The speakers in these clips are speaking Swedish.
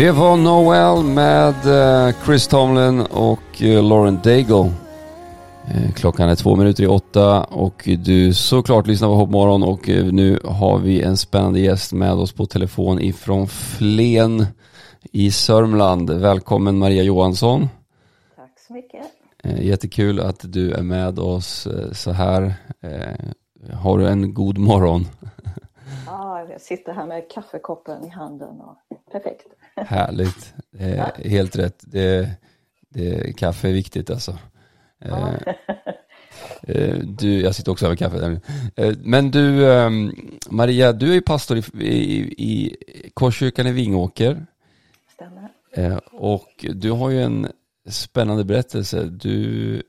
Det var Noel med eh, Chris Tomlin och eh, Lauren Daigle. Eh, klockan är två minuter i åtta och du såklart lyssnar på Hoppmorgon och nu har vi en spännande gäst med oss på telefon ifrån Flen i Sörmland. Välkommen Maria Johansson. Tack så mycket. Jättekul att du är med oss så här. Har du en god morgon? Ja, jag sitter här med kaffekoppen i handen och perfekt. Härligt. Ja. Helt rätt. Det, det, kaffe är viktigt alltså. Eh, eh, du, jag sitter också över kaffe. Eh, men du, ehm, Maria, du är ju pastor i, i, i Korskyrkan i Vingåker. Stämmer. Och du har ju en spännande berättelse. Du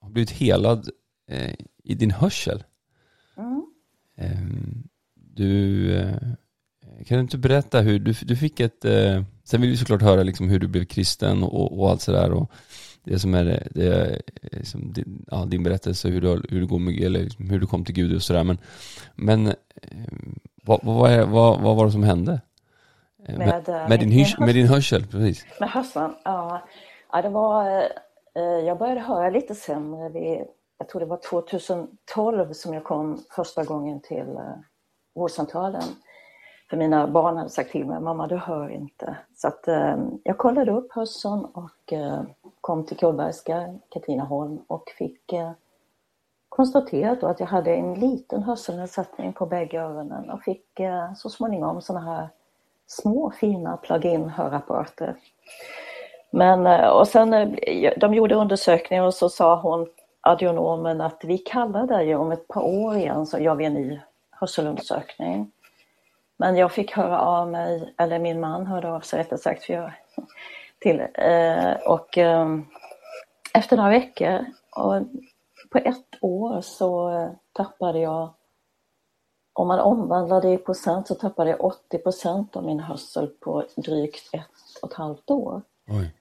har blivit helad i din hörsel. Mm. Ehm, du kan du inte berätta hur du, du fick ett, eh, sen vill vi såklart höra liksom hur du blev kristen och, och allt sådär och det som är, det, det liksom din, ja, din berättelse, hur du, hur, du går med, eller liksom hur du kom till Gud och sådär men, men eh, vad, vad, är, vad, vad var det som hände? Eh, med, med, med, din, hörsel, med din hörsel, precis. Med hörseln, ja. ja det var, eh, jag började höra lite sämre vid, jag tror det var 2012 som jag kom första gången till vårdcentralen. För mina barn hade sagt till mig, mamma du hör inte. Så att, eh, jag kollade upp hörseln och eh, kom till Kullbergska, Katrineholm och fick eh, konstaterat att jag hade en liten hörselnedsättning på bägge öronen och fick eh, så småningom sådana här små fina plug-in hörapparater. Men eh, och sen eh, de gjorde undersökningar och så sa hon, audionomen, att vi kallar dig om ett par år igen så gör vi en ny hörselundersökning. Men jag fick höra av mig, eller min man hörde av sig rättare sagt, för jag, till, eh, och eh, efter några veckor, och på ett år så tappade jag, om man omvandlar det i procent så tappade jag 80 procent av min hörsel på drygt ett och ett halvt år. Oj.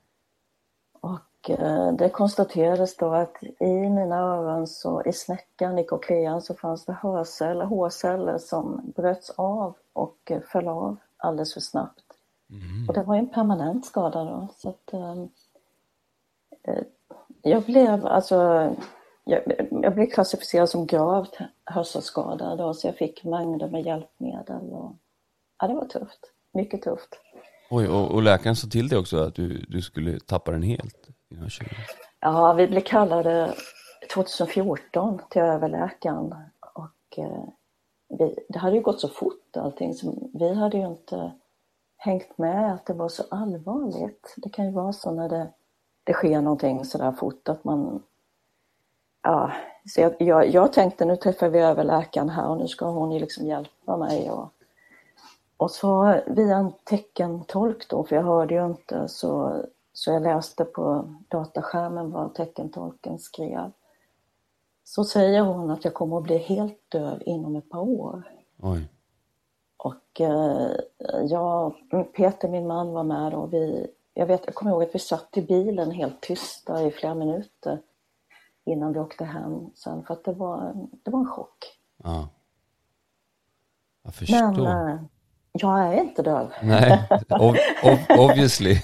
Eh, det konstaterades då att i mina öron så i snäckan, i koklean så fanns det hörceller, hårceller som bröts av och föll av alldeles för snabbt. Mm. Och det var en permanent skada då. Så att, ehm, eh, jag blev alltså jag, jag, blev klassificerad som gravt hörselskadad då, så jag fick mängder med hjälpmedel. Och, ja, det var tufft. Mycket tufft. Oj, och, och läkaren sa till dig också att du, du skulle tappa den helt? Ja, vi blev kallade 2014 till överläkaren och eh, vi, det hade ju gått så fort allting så vi hade ju inte hängt med att det var så allvarligt. Det kan ju vara så när det, det sker någonting sådär fort att man Ja, så jag, jag, jag tänkte nu träffar vi överläkaren här och nu ska hon ju liksom hjälpa mig och, och så via en teckentolk då, för jag hörde ju inte, så, så jag läste på dataskärmen vad teckentolken skrev så säger hon att jag kommer att bli helt döv inom ett par år. Oj. Och eh, jag, Peter, min man, var med och vi, jag, vet, jag kommer ihåg att vi satt i bilen helt tysta i flera minuter innan vi åkte hem sen för att det var, det var en chock. Ja. Jag förstår. Men eh, jag är inte döv. Nej, obviously.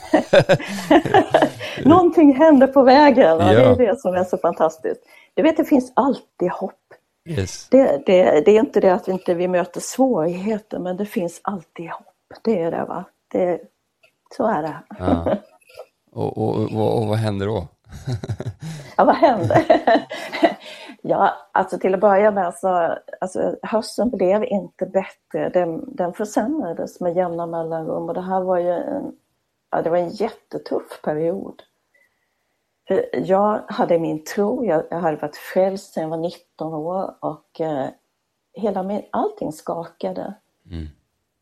Någonting händer på vägen och ja. det är det som är så fantastiskt. Du vet, det finns alltid hopp. Yes. Det, det, det, är inte det att vi inte vi möter svårigheter, men det finns alltid hopp. Det är det, va? Det, så är det. Ja. Och, och, och, och vad händer då? ja, vad händer? ja, alltså till att börja med så, alltså hösten blev inte bättre. Den, den försämrades med jämna mellanrum och det här var ju en, ja, det var en jättetuff period. För jag hade min tro, jag, jag hade varit frälst sedan jag var 19 år och eh, hela min, allting skakade. Mm.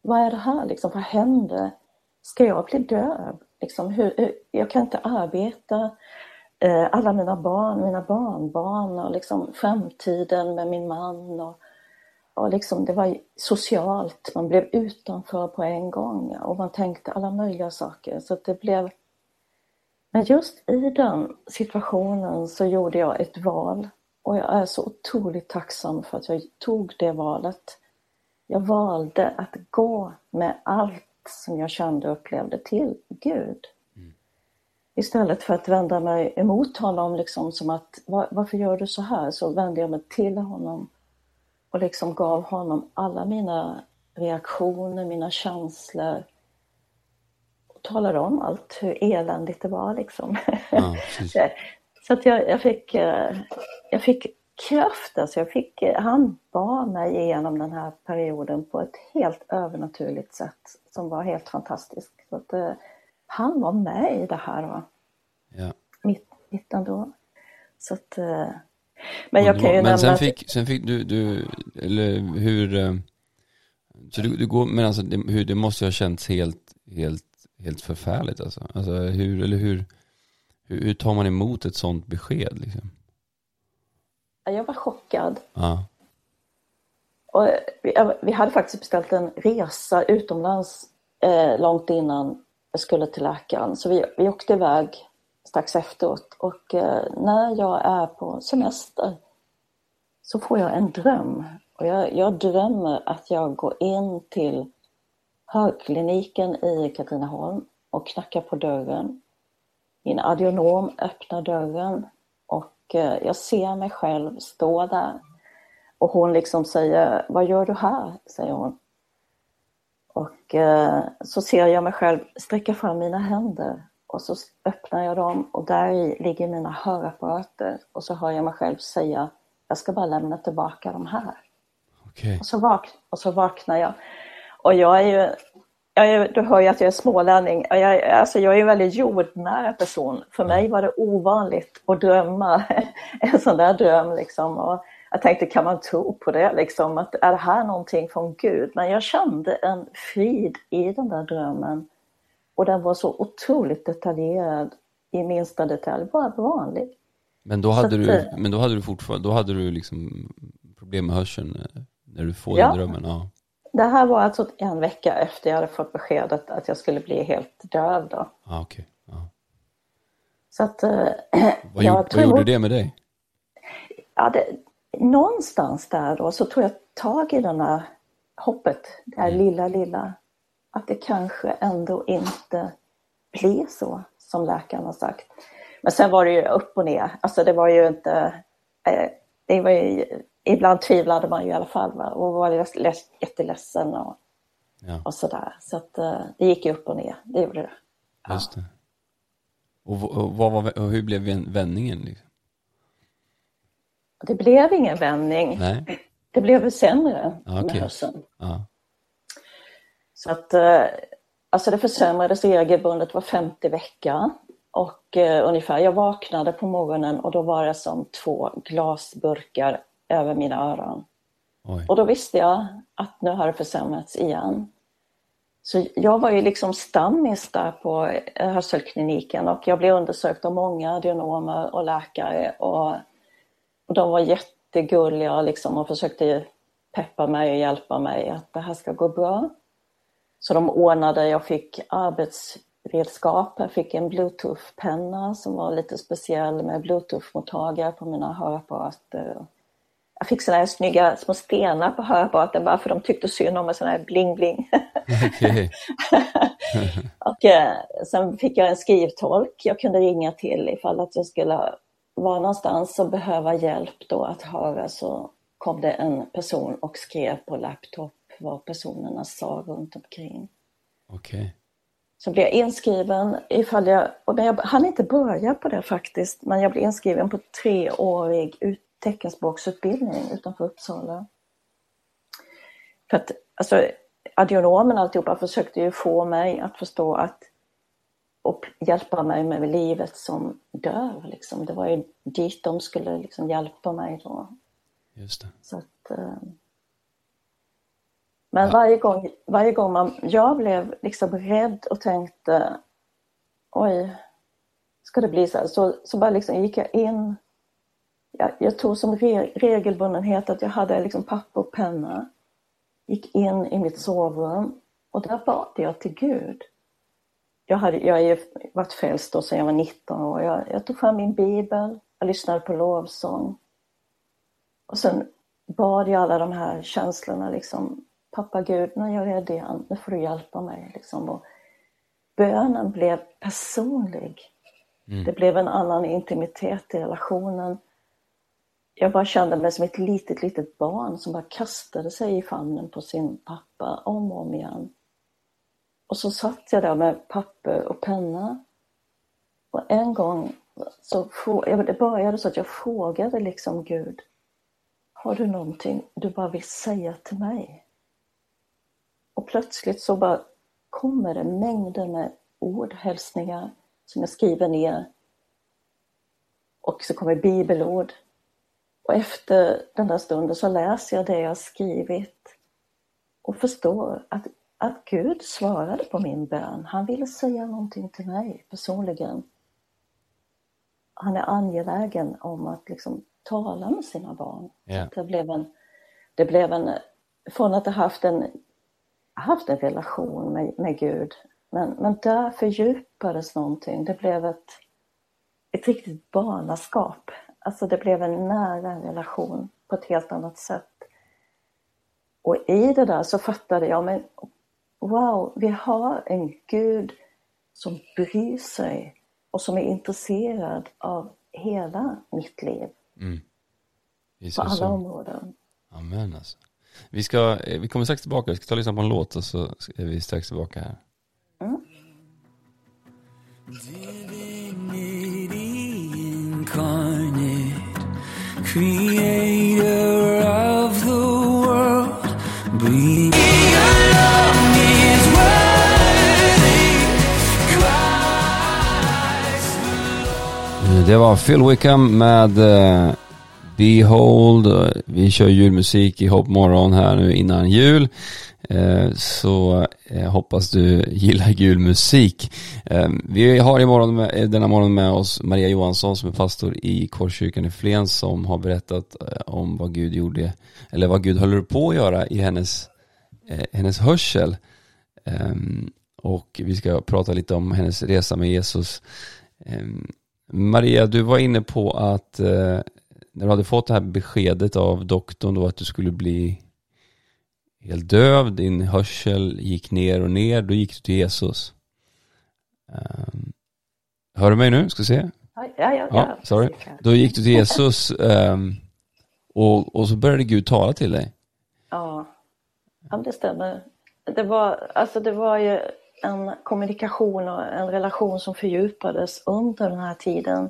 Vad är det här liksom? Vad händer? Ska jag bli döv? Liksom, hur, hur, jag kan inte arbeta. Eh, alla mina barn, mina barnbarn och liksom framtiden med min man. Och, och liksom, det var socialt, man blev utanför på en gång och man tänkte alla möjliga saker. Så det blev men just i den situationen så gjorde jag ett val och jag är så otroligt tacksam för att jag tog det valet. Jag valde att gå med allt som jag kände och upplevde till Gud. Istället för att vända mig emot honom, liksom som att var, varför gör du så här? Så vände jag mig till honom och liksom gav honom alla mina reaktioner, mina känslor. Och talade om allt, hur eländigt det var liksom. Ja, så att jag, jag, fick, eh, jag fick kraft, alltså jag fick, eh, han bar mig igenom den här perioden på ett helt övernaturligt sätt som var helt fantastiskt. Så att, uh, han var med i det här va? Ja. mitt, mitt ändå. Så att, uh, men jag kan ju Men sen fick, sen fick du, du, eller hur, så du, du går, men alltså det, hur, det måste ju ha känts helt, helt, helt förfärligt alltså. Alltså hur, eller hur, hur, hur tar man emot ett sånt besked liksom? Jag var chockad. Ja. Och vi, vi hade faktiskt beställt en resa utomlands eh, långt innan jag skulle till läkaren. Så vi, vi åkte iväg strax efteråt och eh, när jag är på semester så får jag en dröm. Och jag, jag drömmer att jag går in till högkliniken i Katrineholm och knackar på dörren. Min adionom öppnar dörren Eh, jag ser mig själv stå där. Och hon liksom säger, vad gör du här? säger hon. Och eh, så ser jag mig själv sträcka fram mina händer och så öppnar jag dem och där i ligger mina hörapparater och så hör jag mig själv säga, jag ska bara lämna tillbaka de här. Okay. Och, så vak och så vaknar jag. Och jag är ju jag är, du hör ju att jag är smålänning. Jag, alltså jag är en väldigt jordnära person. För mig var det ovanligt att drömma en sån där dröm. Liksom. Och jag tänkte, kan man tro på det? Liksom? Att, är det här någonting från Gud? Men jag kände en frid i den där drömmen. Och den var så otroligt detaljerad i minsta detalj, bara vanlig. Men då hade, att, du, eh, men då hade du fortfarande, då hade du liksom problem med hörseln eh, när du får ja. den drömmen? Ja. Det här var alltså en vecka efter jag hade fått beskedet att jag skulle bli helt döv då. Ah, okay. ah. Så att... Eh, vad, gjorde, vad gjorde det med dig? Ja, det, någonstans där då så tog jag tag i den här hoppet, det här mm. lilla, lilla. Att det kanske ändå inte blir så som läkaren har sagt. Men sen var det ju upp och ner. Alltså det var ju inte... Eh, det var ju ibland tvivlade man ju i alla fall va? och var jätteledsen och, ja. och sådär. Så att uh, det gick ju upp och ner, det gjorde det. Ja. Just det. Och, och, var, och hur blev vändningen? Liksom? Det blev ingen vändning. Nej. Det blev sämre okay. med hösten. Ja. Så att, uh, alltså det försämrades regelbundet var femte vecka. Och uh, ungefär, jag vaknade på morgonen och då var det som två glasburkar över mina öron. Oj. Och då visste jag att nu har det försämrats igen. Så jag var ju liksom stammis där på eh, hörselkliniken och jag blev undersökt av många audionomer och läkare och, och de var jättegulliga liksom och försökte peppa mig och hjälpa mig att det här ska gå bra. Så de ordnade, jag fick arbetsredskap, jag fick en bluetooth-penna som var lite speciell med bluetooth-mottagare på mina hörapparater jag fick sådana här snygga små stenar på hörapparaten bara för de tyckte synd om en sån här bling-bling. Okay. och eh, sen fick jag en skrivtolk jag kunde ringa till ifall att jag skulle vara någonstans och behöva hjälp då att höra så kom det en person och skrev på laptop vad personerna sa runt omkring. Okay. Så blev jag inskriven ifall jag, och jag hann inte börja på det faktiskt, men jag blev inskriven på treårig ut, teckenspråksutbildning utanför Uppsala. För att alltså, audionomen alltihopa försökte ju få mig att förstå att och hjälpa mig med livet som döv. Liksom. Det var ju dit de skulle liksom hjälpa mig då. Just det. Så att, eh... Men ja. varje, gång, varje gång man, jag blev liksom rädd och tänkte oj, ska det bli så här? Så, så bara liksom gick jag in jag, jag tog som re, regelbundenhet att jag hade liksom papper och penna. Gick in i mitt sovrum och där bad jag till Gud. Jag, hade, jag har ju varit frälst då sedan jag var 19 år. Jag, jag tog fram min bibel, jag lyssnade på lovsång. Och sen bad jag alla de här känslorna liksom pappa Gud, när jag är rädd igen, nu får du hjälpa mig. Liksom. Och bönen blev personlig. Mm. Det blev en annan intimitet i relationen. Jag bara kände mig som ett litet, litet barn som bara kastade sig i famnen på sin pappa om och om igen. Och så satt jag där med papper och penna. Och en gång så det började så att jag frågade liksom Gud, har du någonting du bara vill säga till mig? Och plötsligt så bara kommer det mängder med ord, hälsningar som jag skriver ner. Och så kommer bibelord. Och efter den där stunden så läser jag det jag skrivit och förstår att, att Gud svarade på min bön. Han ville säga någonting till mig personligen. Han är angelägen om att liksom tala med sina barn. Yeah. Det, blev en, det blev en, från att ha haft en, haft en relation med, med Gud, men, men där fördjupades någonting. Det blev ett, ett riktigt barnaskap. Alltså det blev en nära relation på ett helt annat sätt. Och i det där så fattade jag, men wow, vi har en Gud som bryr sig och som är intresserad av hela mitt liv. Mm. på alla så. områden. Amen alltså. Vi, ska, eh, vi kommer strax tillbaka, vi ska ta och lyssna på en låt och så är vi strax tillbaka här. Mm. creator of Det var Phil Wickham med uh, Behold. Vi kör julmusik i Hopp morgon här nu innan jul. Uh, så uh, hoppas du gillar julmusik. Vi har imorgon med, denna morgon med oss Maria Johansson som är pastor i Korskyrkan i Flen som har berättat om vad Gud gjorde, eller vad Gud håller på att göra i hennes, hennes hörsel. Um, och vi ska prata lite om hennes resa med Jesus. Um, Maria, du var inne på att eh, när du hade fått det här beskedet av doktorn då att du skulle bli helt döv, din hörsel gick ner och ner, då gick du till Jesus. Um, hör du mig nu? Ska se? Ja, ja, ja. ja sorry. Då gick du till Jesus um, och, och så började Gud tala till dig. Ja, ja det stämmer. Det var, alltså det var ju en kommunikation och en relation som fördjupades under den här tiden.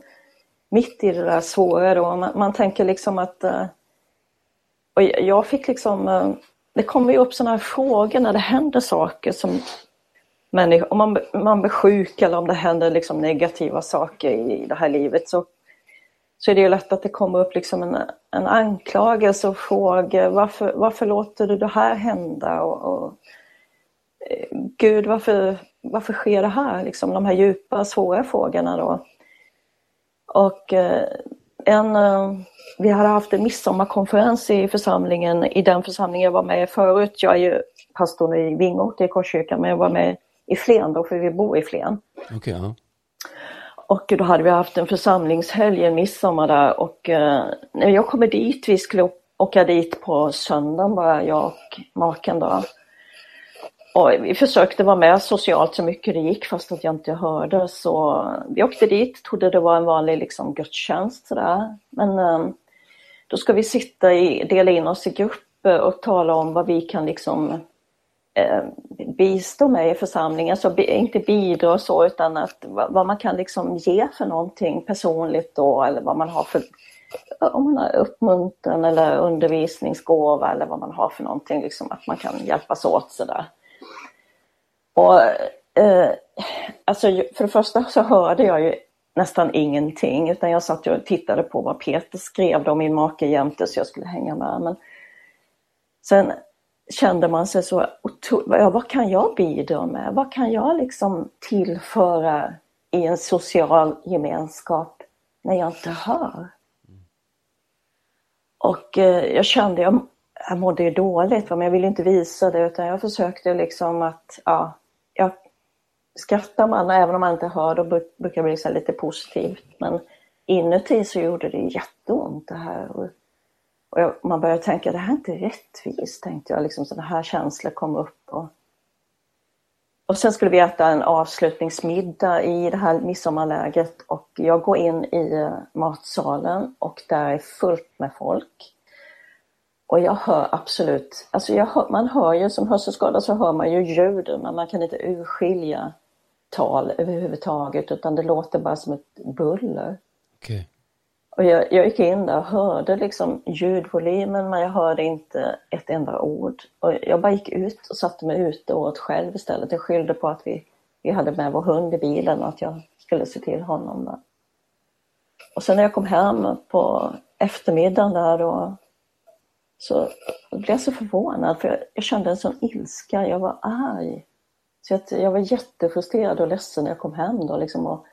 Mitt i det där svåra då. Man, man tänker liksom att... Eh, och jag fick liksom... Eh, det kommer ju upp sådana här frågor när det händer saker som människa, om man, man blir sjuk eller om det händer liksom negativa saker i det här livet så, så är det ju lätt att det kommer upp liksom en, en anklagelse och frågor. Varför, varför låter du det här hända? Och, och Gud, varför, varför sker det här? Liksom, de här djupa, svåra frågorna då. Och eh, en, eh, vi hade haft en midsommarkonferens i församlingen, i den församlingen jag var med förut. Jag är ju pastor i Vingåker i Korskyrkan, men jag var med i Flen då, för vi bor i Flen. Okay, ja. Och då hade vi haft en församlingshelg, en midsommar där och eh, när jag kommer dit, vi skulle åka dit på söndagen bara, jag och maken då. Och vi försökte vara med socialt så mycket det gick fast att jag inte hörde. Så vi åkte dit, trodde det var en vanlig liksom, gudstjänst. Sådär. Men um, då ska vi sitta i, dela in oss i grupper eh, och tala om vad vi kan liksom eh, bistå med i församlingen. Så inte bidra så utan att vad man kan liksom ge för någonting personligt då eller vad man har för om man har uppmuntran eller undervisningsgåva eller vad man har för någonting, liksom att man kan hjälpas åt sådär. Och, eh, alltså, för det första så hörde jag ju nästan ingenting utan jag satt och tittade på vad Peter skrev då min make jämte så jag skulle hänga med. Men sen kände man sig så, ja, vad kan jag bidra med? Vad kan jag liksom tillföra i en social gemenskap när jag inte hör? Och eh, jag kände, jag, jag mådde ju dåligt men jag ville inte visa det utan jag försökte liksom att, ja, jag skrattar man även om man inte hör då brukar det bli så lite positivt. Men inuti så gjorde det jätteont det här. Och, jag, man började tänka, det här är inte rättvist, tänkte jag. Liksom sådana här känslor kom upp. Och, och sen skulle vi äta en avslutningsmiddag i det här midsommarlägret och jag går in i eh, matsalen och där är fullt med folk. Och jag hör absolut, alltså hör, man hör ju som hörselskadad så hör man ju ljud men man kan inte urskilja tal överhuvudtaget utan det låter bara som ett buller. Okay. Och jag, jag gick in där och hörde liksom ljudvolymen men jag hörde inte ett enda ord. Och jag bara gick ut och satte mig ute och åt själv istället. Jag skyllde på att vi, vi hade med vår hund i bilen och att jag skulle se till honom. Där. Och sen när jag kom hem på eftermiddagen där då, så blev jag så förvånad för jag, jag kände en sån ilska, jag var arg. Så jag, jag var jättefrustrerad och ledsen när jag kom hem då liksom och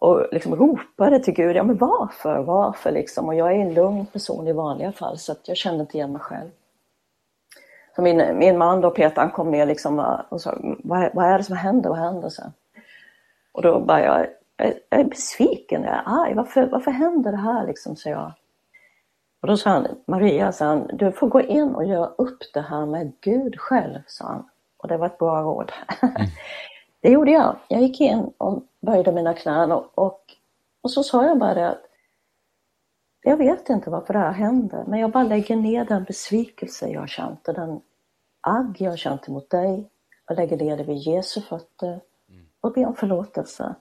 och liksom ropade till Gud, ja men varför, varför liksom? Och jag är en lugn person i vanliga fall så att jag kände inte igen mig själv. Så min, min man då, Peter, han kom ner liksom och sa, vad, vad är det som händer, vad händer? Så. Och då bara jag, jag är besviken, jag är arg, varför, varför händer det här liksom, så jag. Och då sa han, Maria, sa han, du får gå in och göra upp det här med Gud själv, sa han. Och det var ett bra råd. Mm. Det gjorde jag. Jag gick in och böjde mina knän och, och, och så sa jag bara det att jag vet inte varför det här hände, men jag bara lägger ner den besvikelse jag har känt och den agg jag har känt emot dig och lägger ner det vid Jesu fötter och ber om förlåtelse.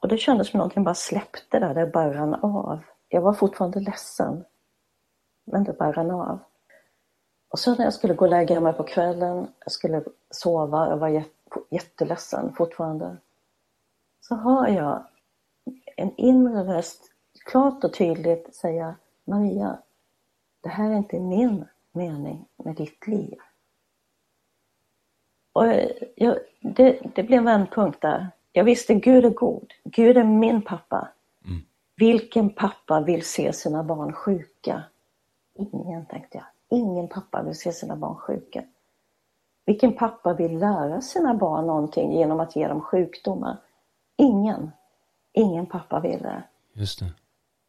Och det kändes som någonting bara släppte där, det bara rann av. Jag var fortfarande ledsen, men det bara rann av. Och sen när jag skulle gå och lägga mig på kvällen, jag skulle sova, jag var jätteledsen fortfarande. Så hör jag en inre röst klart och tydligt säga Maria, det här är inte min mening med ditt liv. Och jag, det, det blev en vändpunkt där. Jag visste Gud är god. Gud är min pappa. Vilken pappa vill se sina barn sjuka? Ingen, tänkte jag. Ingen pappa vill se sina barn sjuka. Vilken pappa vill lära sina barn någonting genom att ge dem sjukdomar? Ingen. Ingen pappa vill det. Just det.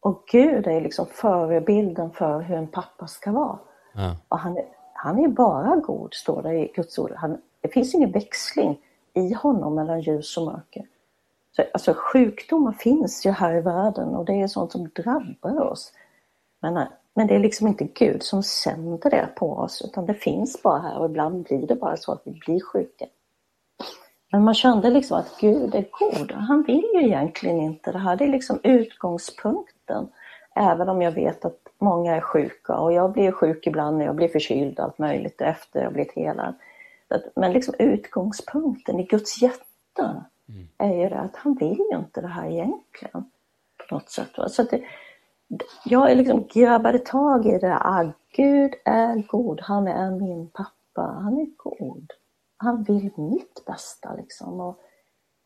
Och Gud är liksom förebilden för hur en pappa ska vara. Ja. Och han, han är bara god, står det i Guds ord. Han, det finns ingen växling i honom mellan ljus och mörker. Så, alltså sjukdomar finns ju här i världen och det är sånt som drabbar oss. Men eh, men det är liksom inte Gud som sänder det på oss utan det finns bara här och ibland blir det bara så att vi blir sjuka. Men man kände liksom att Gud är god. Han vill ju egentligen inte det här. Det är liksom utgångspunkten. Även om jag vet att många är sjuka och jag blir sjuk ibland när jag blir förkyld och allt möjligt efter jag blivit helad. Men liksom utgångspunkten i Guds hjärta mm. är ju det att han vill ju inte det här egentligen. På något sätt. Så det, jag liksom grabbade tag i det. Ah, Gud är god, han är min pappa, han är god. Han vill mitt bästa liksom. Och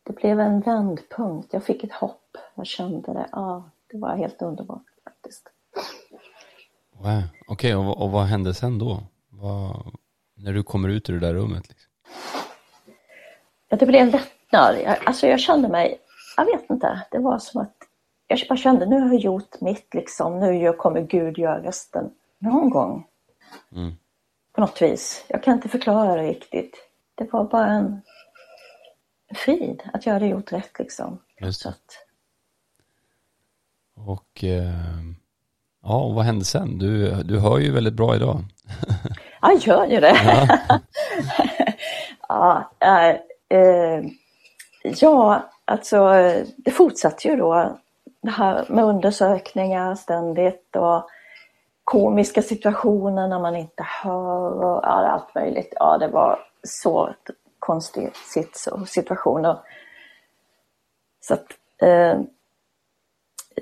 det blev en vändpunkt, jag fick ett hopp. Jag kände det, ah, det var helt underbart faktiskt. Wow. Okej, okay, och, och, vad hände sen då? Vad, när du kommer ut ur det där rummet? Liksom? Ja, det blev en lättnad. Jag, alltså jag kände mig, jag vet inte, det var som att jag bara kände nu har jag gjort mitt liksom, nu kommer Gud göra resten någon gång. Mm. På något vis. Jag kan inte förklara det riktigt. Det var bara en frid att jag hade gjort rätt liksom. Just det. Och eh, ja, och vad hände sen? Du, du hör ju väldigt bra idag. ja, jag gör ju det. Ja, ja, äh, äh, ja, alltså det fortsatte ju då det här med undersökningar ständigt och komiska situationer när man inte hör och ja, allt möjligt. Ja, det var så konstig situationer. Så att, eh,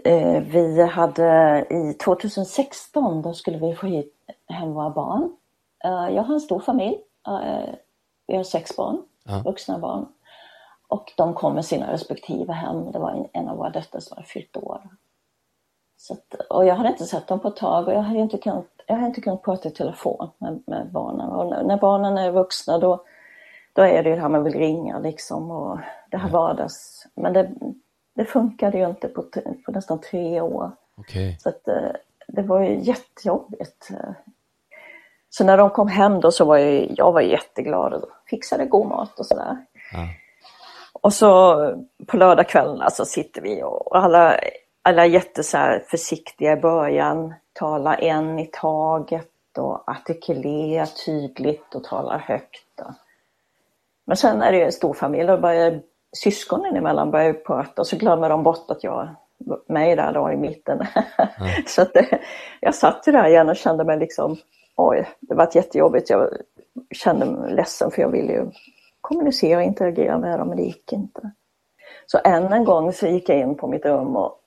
eh, vi hade i 2016, då skulle vi få hit hem våra barn. Eh, jag har en stor familj. Eh, vi har sex barn, ja. vuxna barn. Och de kom med sina respektive hem. Det var en, av våra döttrar som hade fyllt år. Så att, och jag hade inte sett dem på ett tag och jag hade inte kunnat, jag hade inte kunnat prata i telefon med, med barnen. Och när, när, barnen är vuxna då, då är det ju det här man vill ringa liksom och det här vardags... Men det, det funkade ju inte på, på nästan tre år. Okay. Så att, eh, det var ju jättejobbigt. Så när de kom hem då så var jag, jag var jätteglad och fixade god mat och sådär. Ja. Och så på lördagskvällarna så sitter vi och alla, alla är jätte så försiktiga i början, talar en i taget och artikulerar tydligt och talar högt. Men sen är det en stor familj och börjar syskonen emellan börjar prata och så glömmer de bort att jag mig där då i mitten. Mm. så att det, jag satt ju där igen och kände mig liksom, oj, det var jättejobbigt. Jag kände mig ledsen för jag ville ju kommunicera och interagera med dem men det gick inte. Så än en gång så gick jag in på mitt rum och,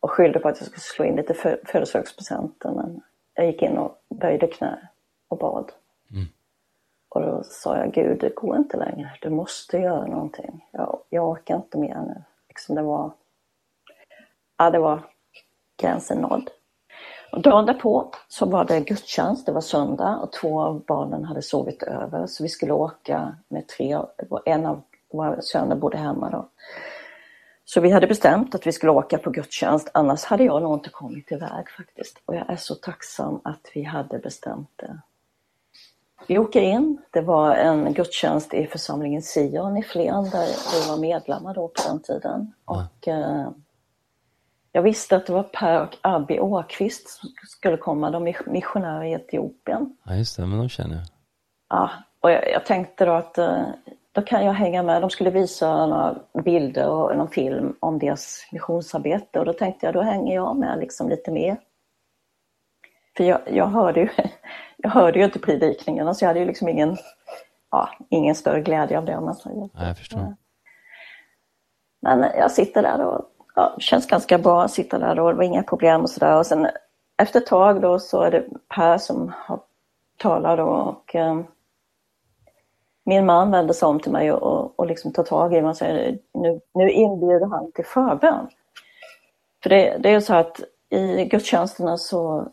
och skyllde på att jag skulle slå in lite födelsedagspresenter men jag gick in och böjde knä och bad. Mm. Och då sa jag, Gud det går inte längre, du måste göra någonting. Jag, jag orkar inte mer nu. Liksom det var, ja det var gränsen nådd. Och dagen därpå så var det gudstjänst, det var söndag och två av barnen hade sovit över så vi skulle åka med tre, en av våra söner bodde hemma då. Så vi hade bestämt att vi skulle åka på gudstjänst, annars hade jag nog inte kommit iväg faktiskt. Och jag är så tacksam att vi hade bestämt det. Vi åker in, det var en gudstjänst i församlingen Sion i Flen där vi var medlemmar då på den tiden. Och, eh, jag visste att det var Per och Abby Åkvist som skulle komma, de är missionärer i Etiopien. Ja just det, men de känner jag. Ja, och jag, jag tänkte då att eh, då kan jag hänga med. De skulle visa några bilder och någon film om deras missionsarbete och då tänkte jag då hänger jag med liksom lite mer. För jag, jag, hörde, ju, jag hörde ju inte predikningarna så jag hade ju liksom ingen, ja, ingen större glädje av det om man säger. Ja, jag förstår. Men jag sitter där och ja, det känns ganska bra att sitta där och det var inga problem och sådär. Och sen efter ett tag då så är det Per som har talar då och eh, min man vände sig om till mig och, och, och liksom tar tag i mig och säger nu, nu inbjuder han till förbön. För det, det är så att i gudstjänsterna så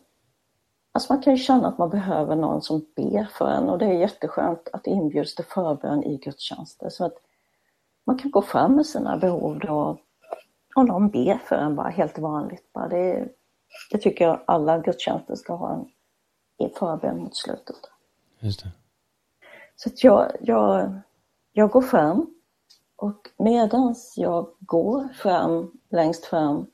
Alltså man kan ju känna att man behöver någon som ber för en och det är jätteskönt att det inbjuds till förbön i gudstjänster. Så att man kan gå fram med sina behov då och någon ber för en bara helt vanligt. Bara det, det tycker jag alla gudstjänster ska ha en förbön mot slutet. Just det. Så att jag, jag, jag går fram och medans jag går fram längst fram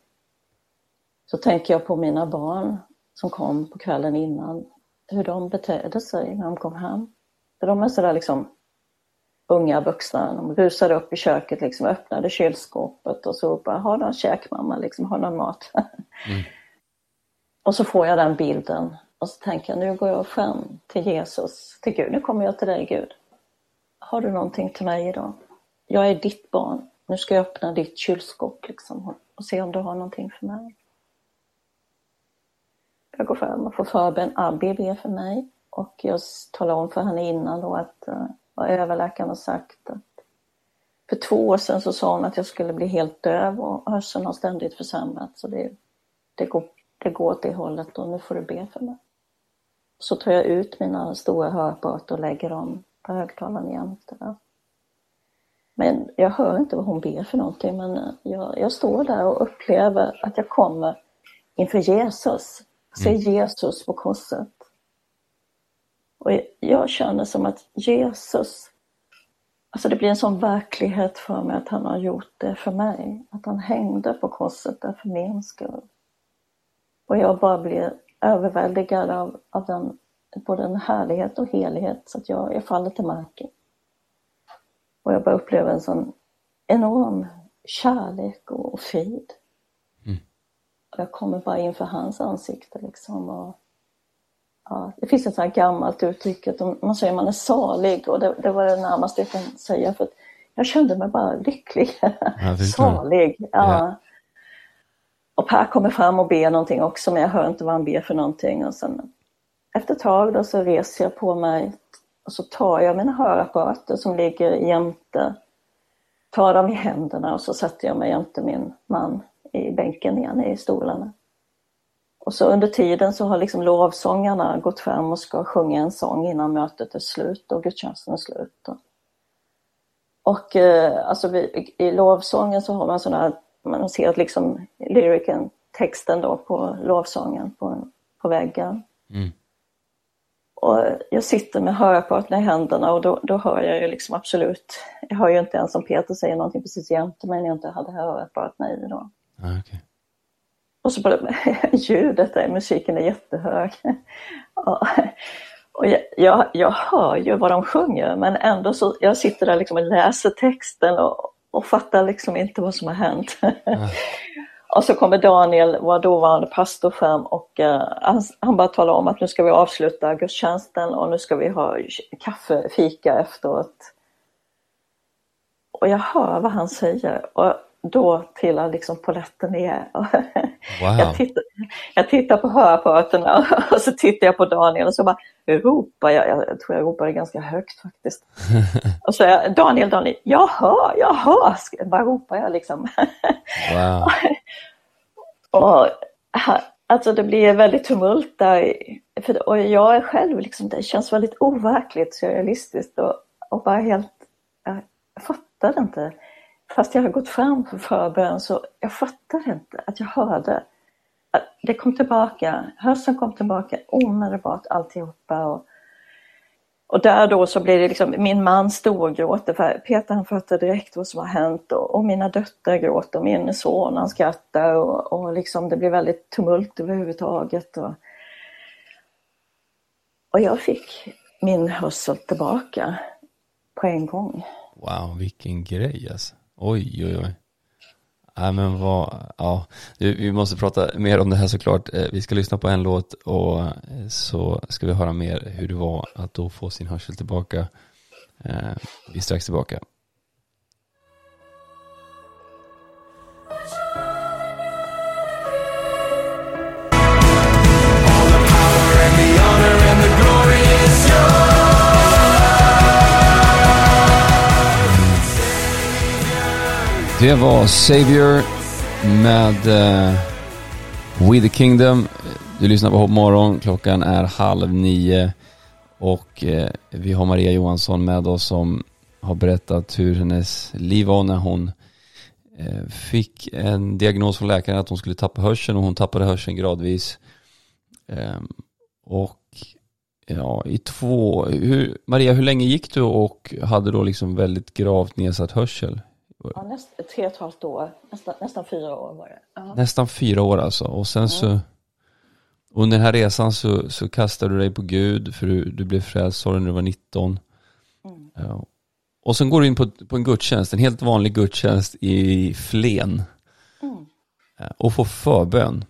så tänker jag på mina barn som kom på kvällen innan, hur de betedde sig när de kom hem. För de är sådär liksom unga vuxna, de rusade upp i köket, liksom, öppnade kylskåpet och så bara, har någon käk mamma, liksom, har någon mat? Mm. och så får jag den bilden och så tänker jag, nu går jag fram till Jesus, till Gud, nu kommer jag till dig Gud. Har du någonting till mig idag? Jag är ditt barn, nu ska jag öppna ditt kylskåp liksom, och se om du har någonting för mig. Jag går fram och får förbön, Abbi ber för mig och jag talar om för henne innan då att vad överläkaren har sagt att för två år sedan så sa hon att jag skulle bli helt döv och hörseln har ständigt försämrats. Så det, det, går, det går åt det hållet och nu får du be för mig. Så tar jag ut mina stora hörapparater och lägger dem på högtalaren jämte. Men jag hör inte vad hon ber för någonting men jag, jag står där och upplever att jag kommer inför Jesus. Ser mm. Jesus på korset. Och jag känner som att Jesus, alltså det blir en sån verklighet för mig att han har gjort det för mig. Att han hängde på korset där för min skull. Och jag bara blir överväldigad av, av den, både en härlighet och helighet så att jag, jag faller till marken. Och jag bara upplever en sån enorm kärlek och, och frid. Mm. Jag kommer bara inför hans ansikte liksom och ja, det finns ett sånt gammalt uttryck att man säger man är salig och det, det var det närmaste jag kan säga för jag kände mig bara lycklig. Ja, salig. Ja. ja. Och Per kommer fram och ber någonting också men jag hör inte vad han ber för någonting och sen efter ett tag då så reser jag på mig och så tar jag mina hörapparater som ligger jämte, tar dem i händerna och så sätter jag mig jämte min man i bänken igen i stolarna. Och så under tiden så har liksom lovsångarna gått fram och ska sjunga en sång innan mötet är slut och gudstjänsten är slut. Och eh, alltså vi, i lovsången så har man sådana här, man ser att liksom lyriken, texten då på lovsången på på väggen. Mm. Och jag sitter med hörapparat i händerna och då, då hör jag ju liksom absolut, jag hör ju inte ens om Peter säger någonting precis jämte mig när jag inte hade hörapparaterna i då. Ah, okay. Och så bara ljudet där, musiken är jättehög. och, och jag, jag, jag, hör ju vad de sjunger men ändå så, jag sitter där liksom och läser texten och, och fattar liksom inte vad som har hänt. Ah. Och så kommer Daniel, vår dåvarande pastor, fram och uh, han, han bara talar om att nu ska vi avsluta gudstjänsten och nu ska vi ha kaffe, fika efteråt. Och jag hör vad han säger och då trillar liksom polletten ner. Wow. Jag, tittar, jag tittar på höraparaterna och så tittar jag på Daniel och så bara ropar jag, jag tror jag ropade ganska högt faktiskt. och så jag, Daniel, Daniel, jag hör, jag hör, bara ropar jag liksom. Wow. och, alltså det blir väldigt tumult där. För, och jag är själv, liksom, det känns väldigt overkligt surrealistiskt och, och bara helt, jag fattar inte fast jag har gått fram för förbön så jag fattade inte att jag hörde. Att det kom tillbaka, hösten kom tillbaka omedelbart alltihopa. Och, och där då så blev det liksom, min man storgråter för Peter han fattar direkt vad som har hänt och, och mina döttrar gråter och min son han skrattar och, och liksom det blev väldigt tumult överhuvudtaget. Och, och jag fick min hörsel tillbaka på en gång. Wow, vilken grej alltså. Oj, oj, oj. Nej men vad, ja, vi måste prata mer om det här såklart. Eh, vi ska lyssna på en låt och eh, så ska vi höra mer hur det var att då få sin hörsel tillbaka. Eh, vi är strax tillbaka. Det var Savior med uh, We the Kingdom. Du lyssnar på Morgon. Klockan är halv nio och uh, vi har Maria Johansson med oss som har berättat hur hennes liv var när hon uh, fick en diagnos från läkaren att hon skulle tappa hörseln och hon tappade hörseln gradvis. Um, och ja, i två, hur, Maria hur länge gick du och hade då liksom väldigt gravt nedsatt hörsel? Ja, näst, tre och ett halvt år, nästan, nästan fyra år var det. Ja. Nästan fyra år alltså. Och sen så, under den här resan så, så kastade du dig på Gud för du, du blev frälst, när du var 19. Mm. Ja. Och sen går du in på, på en gudstjänst, en helt vanlig gudstjänst i Flen. Mm. Och får förbön.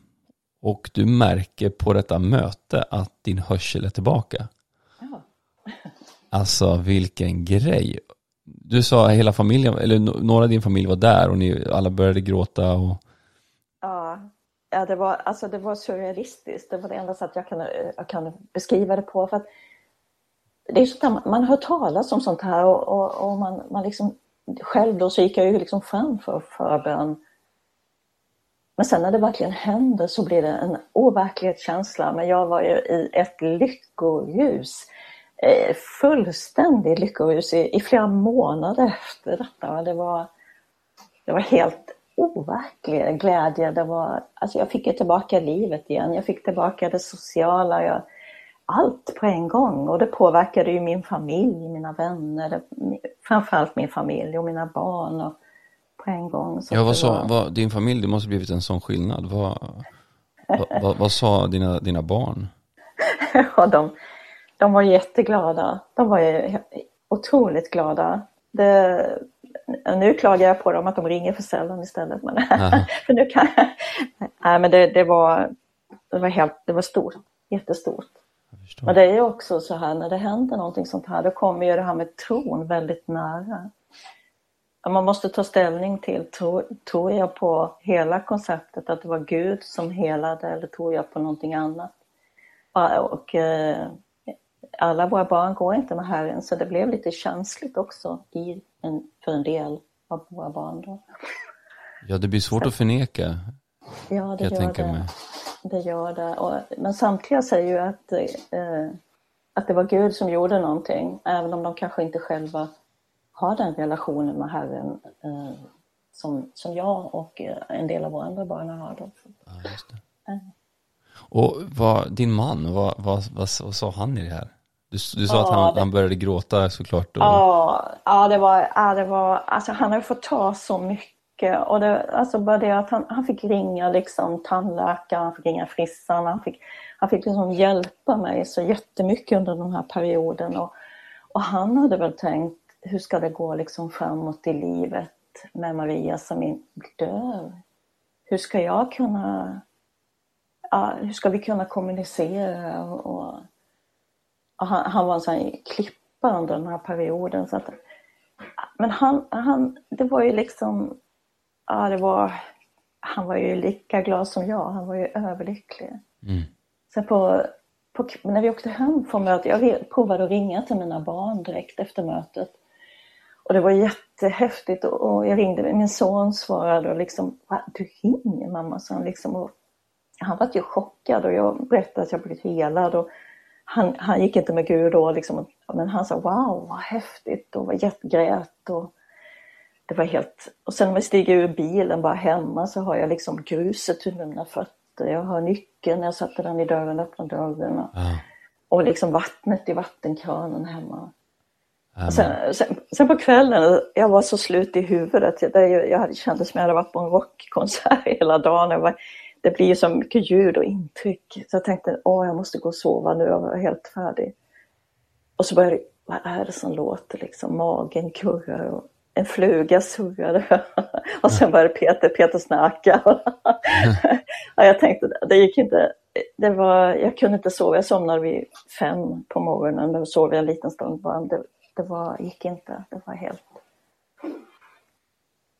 Och du märker på detta möte att din hörsel är tillbaka. Ja. Alltså vilken grej du sa hela familjen, eller några i din familj var där och ni alla började gråta och... Ja, ja det, var, alltså det var surrealistiskt. Det var det enda sätt jag kan, jag kan beskriva det på. För att det är sånt man hör talas om sånt här och, och, och, man, man liksom, själv då så gick jag ju liksom fram för förbön. Men sen när det verkligen händer så blir det en overklighetskänsla. Men jag var ju i ett lyckoljus fullständig lyckorus i, i flera månader efter detta. Det var, det var helt overklig glädje. Det var, alltså jag fick ju tillbaka livet igen. Jag fick tillbaka det sociala. Jag, allt på en gång och det påverkade ju min familj, mina vänner, framförallt min familj och mina barn och, på en gång. Så ja, vad sa var... vad, din familj, det måste blivit en sån skillnad. Vad, vad, vad, vad sa dina, dina barn? ja, de, de var jätteglada. De var otroligt glada. Det, nu klagar jag på dem att de ringer för sällan istället. Men, för nu kan, nej, men det, det, var, det, var helt, det var stort, jättestort. Men det är också så här när det händer någonting sånt här, då kommer ju det här med tron väldigt nära. Man måste ta ställning till, tror, tror jag på hela konceptet att det var Gud som helade eller tror jag på någonting annat? Och, eh, alla våra barn går inte med Herren så det blev lite känsligt också i en, för en del av våra barn. Då. Ja, det blir svårt så. att förneka. Ja, det gör det. Det gör det. Och, men samtliga säger ju att, eh, att det var Gud som gjorde någonting, även om de kanske inte själva har den relationen med Herren eh, som, som jag och en del av våra andra barn har. Då. Ja, det. Och vad, din man, vad, vad, vad, vad sa han i det här? Du, du sa ja, att han, det... han började gråta såklart. Och... Ja, ja, det var, ja, det var, alltså han har fått ta så mycket. Och det, alltså bara det att han, han fick ringa liksom tandläkaren, han fick ringa frissan, han fick, han fick liksom hjälpa mig så jättemycket under den här perioden. Och, och han hade väl tänkt, hur ska det gå liksom framåt i livet med Maria som dör? Hur ska jag kunna, ja, hur ska vi kunna kommunicera? Och, och, och han, han, var en sån klippa under den här perioden. Så att, men han, han, det var ju liksom, ja det var, han var ju lika glad som jag, han var ju överlycklig. Mm. Sen på, på, när vi åkte hem från mötet, jag provade att ringa till mina barn direkt efter mötet. Och det var jättehäftigt och, och jag ringde, min son svarade och liksom, du ringer mamma, sa han liksom. Och han var ju chockad och jag berättade att jag blivit helad och han, han gick inte med Gud då liksom, men han sa wow vad häftigt och var jättegrät och det var helt, och sen när vi stiger ur bilen bara hemma så har jag liksom gruset under mina fötter jag har nyckeln, jag satte den i dörren, öppnade dörren. Och, ja. och liksom vattnet i vattenkranen hemma. Sen, sen, sen, på kvällen, jag var så slut i huvudet. Jag, jag hade, kände som jag hade varit på en rockkonsert hela dagen. Var, det blir ju så mycket ljud och intryck. Så jag tänkte, åh jag måste gå och sova nu, jag var helt färdig. Och så började vad är det som låter liksom? Magen kurrar och en fluga surrade. och sen började Peter, Peter snacka. ja, jag tänkte, det gick inte. Det var, jag kunde inte sova, jag somnade vid fem på morgonen, då sov jag en liten stund bara. Det, det var, gick inte, det var helt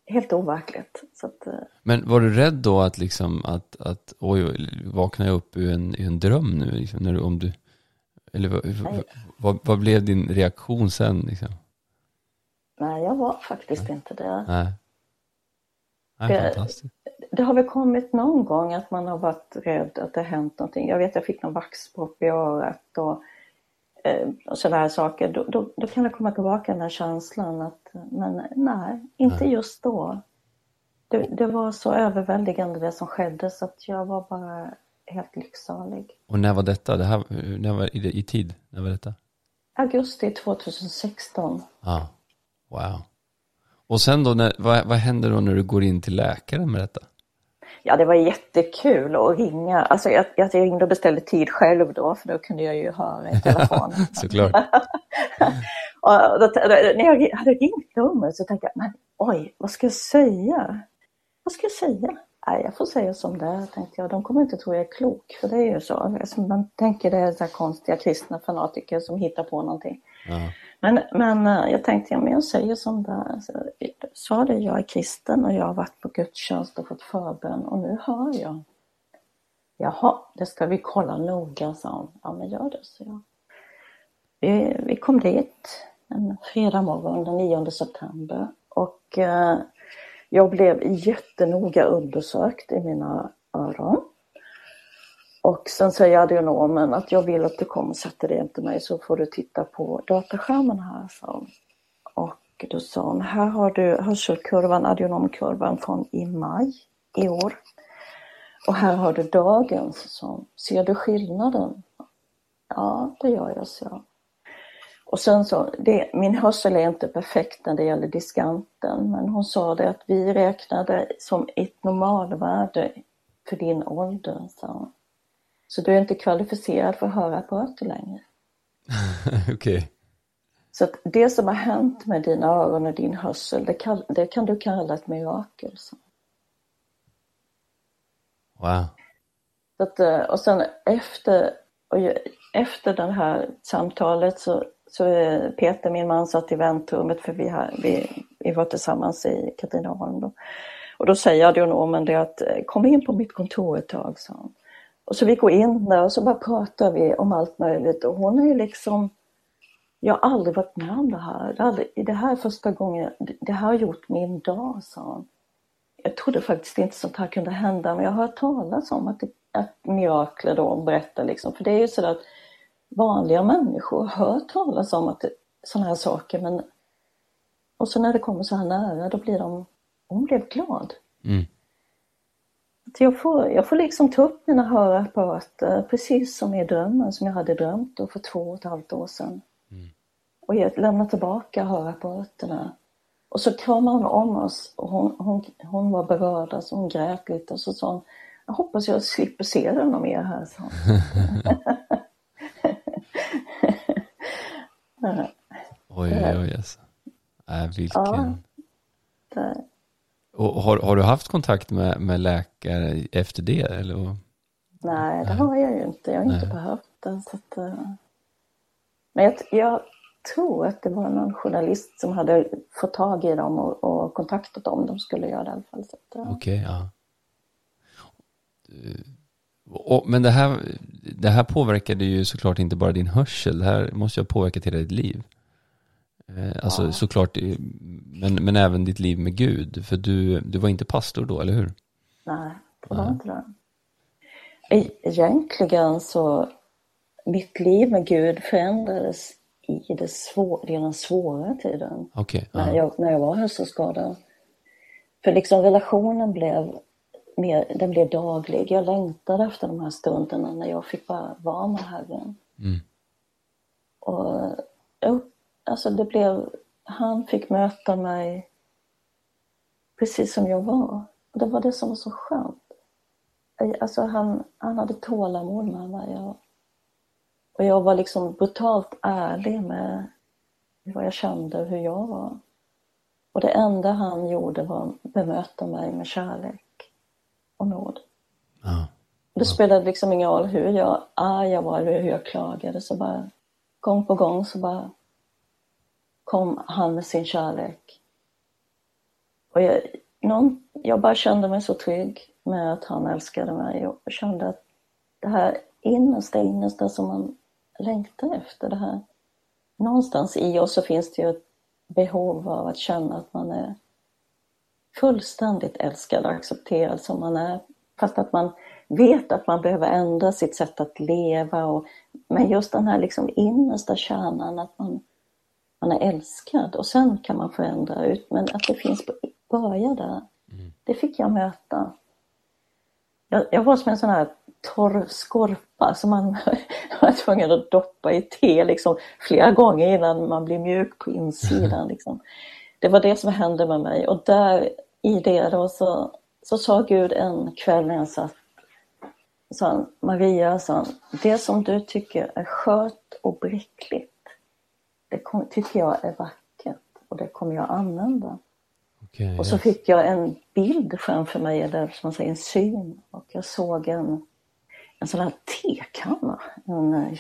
helt overkligt. Att, eh. Men var du rädd då att liksom att, att oj, vaknar jag upp ur en, ur en dröm nu? Liksom, när du, om du, eller vad, vad, vad, blev din reaktion sen? Liksom? Nej, jag var faktiskt Nej. inte det. Nej. Nej, det, det har väl kommit någon gång att man har varit rädd att det har hänt någonting. Jag vet jag fick någon vaxpropp i örat och, och sådana saker. Då, då, då, kan det komma tillbaka den här känslan att men nej, inte just då. Det, det, var så överväldigande det som skedde så att jag var bara helt lycksalig. Och när var detta? Det här, när var i, i tid? När var detta? Augusti 2016. Ja. Wow. Och sen då, när, vad, vad händer då när du går in till läkaren med detta? Ja, det var jättekul att ringa. Alltså jag, jag ringde och beställde tid själv då, för då kunde jag ju höra i telefon. Såklart. och då, när jag hade ringt numret så tänkte jag, men oj, vad ska jag säga? Vad ska jag säga? Nej, jag får säga som det är, tänkte jag. De kommer inte tro jag är klok, för det är ju så. Alltså, man tänker det är så konstiga kristna fanatiker som hittar på någonting. Ja. Men, men eh, jag tänkte, ja, men jag säger som det är. Sa det, jag är kristen och jag har varit på gudstjänst och fått förbön och nu hör jag. Jaha, det ska vi kolla noga, sa hon. Ja, men gör det, så jag. Vi, vi kom dit en fredag morgon den 9 september och eh, jag blev jättenoga undersökt i mina öron. Och sen säger audionomen att jag vill att du kommer och sätter dig jämte mig så får du titta på dataskärmen här, sa hon. Och då sa hon, här har du hörselkurvan, audionomkurvan från i maj i år. Och här har du dagens, så ser du skillnaden? Ja, det gör jag, så. Och sen så, det, min hörsel är inte perfekt när det gäller diskanten, men hon sa det att vi räknade som ett normalvärde för din ålder, sa hon. Så du är inte kvalificerad för hörapparater längre. Okej. Okay. Så att det som har hänt med dina öron och din hörsel, det kan, det kan du kalla ett mirakel. Så. Wow. Så att, eh, och sen efter, och efter det här samtalet så, så Peter, min man, satt i väntrummet för vi, har, vi, vi var tillsammans i Katrineholm då. Och då säger audionomen det att eh, kom in på mitt kontor ett tag, sa han. Och så vi går in där och så bara pratar vi om allt möjligt och hon är ju liksom Jag har aldrig varit med om det här. Det, aldrig, det här är första gången, det här har gjort min dag, sa hon. Jag trodde faktiskt inte sånt här kunde hända men jag har hört talas om att, det, att mirakler då berättar liksom. För det är ju så att vanliga människor hör talas om att sådana här saker men och så när det kommer så här nära då blir de, hon blev glad. Mm jag får, jag får liksom ta upp mina hörapparater precis som i drömmen som jag hade drömt då för två och ett halvt år sedan. Mm. Och jag lämnar tillbaka hörapparaterna. Och så kramade hon om oss och hon, hon, hon var berörd, alltså hon grät lite och så sa hon Jag hoppas jag slipper se dig någon mer här, sa Oj, oj, oj alltså. Äh, vilken... Ja, det... Och har, har du haft kontakt med, med läkare efter det? Eller? Nej, det har jag ju inte. Jag har Nej. inte behövt det. Så att, uh... Men jag, jag, tror att det var någon journalist som hade fått tag i dem och, och kontaktat dem. De skulle göra det i alla fall. Okej, okay, ja. Och, men det här, det här påverkade ju såklart inte bara din hörsel. Det här måste ju ha påverkat hela ditt liv. Eh, alltså ja. såklart, men, men även ditt liv med Gud. För du, du var inte pastor då, eller hur? Nej, det var inte det. E egentligen så, mitt liv med Gud förändrades i, det svår, i den svåra tiden. Okay, när, jag, när jag var hörselskadad. För liksom relationen blev mer, den blev daglig. Jag längtade efter de här stunderna när jag fick bara vara med Herren. Mm. Och jag alltså det blev, han fick möta mig precis som jag var. Och det var det som var så skönt. Alltså han, han hade tålamod med mig. Och, och jag var liksom brutalt ärlig med vad jag kände och hur jag var. Och det enda han gjorde var att bemöta mig med kärlek och nåd. Ja. Det spelade liksom ingen roll hur jag arg jag var eller hur jag klagade. Så bara gång på gång så bara kom han med sin kärlek. Och jag, någon, jag bara kände mig så trygg med att han älskade mig och kände att det här innersta, innersta som man längtar efter, det här någonstans i oss så finns det ju ett behov av att känna att man är fullständigt älskad och accepterad som man är. Fast att man vet att man behöver ändra sitt sätt att leva. Och, men just den här liksom innersta kärnan, att man man är älskad och sen kan man förändra ut. Men att det finns börja där, mm. det fick jag möta. Jag, jag, var som en sån här torr skorpa som man var tvungen att doppa i te liksom, flera gånger innan man blir mjuk på insidan. Liksom. Det var det som hände med mig och där i det då så, så sa Gud en kväll när jag satt sa han, Maria, sa han, det som du tycker är skört och bräckligt det kom, tycker jag är vackert och det kommer jag använda. Okay, och så yes. fick jag en bild framför mig, eller som man säger en syn, och jag såg en, en sån här tekanna. En,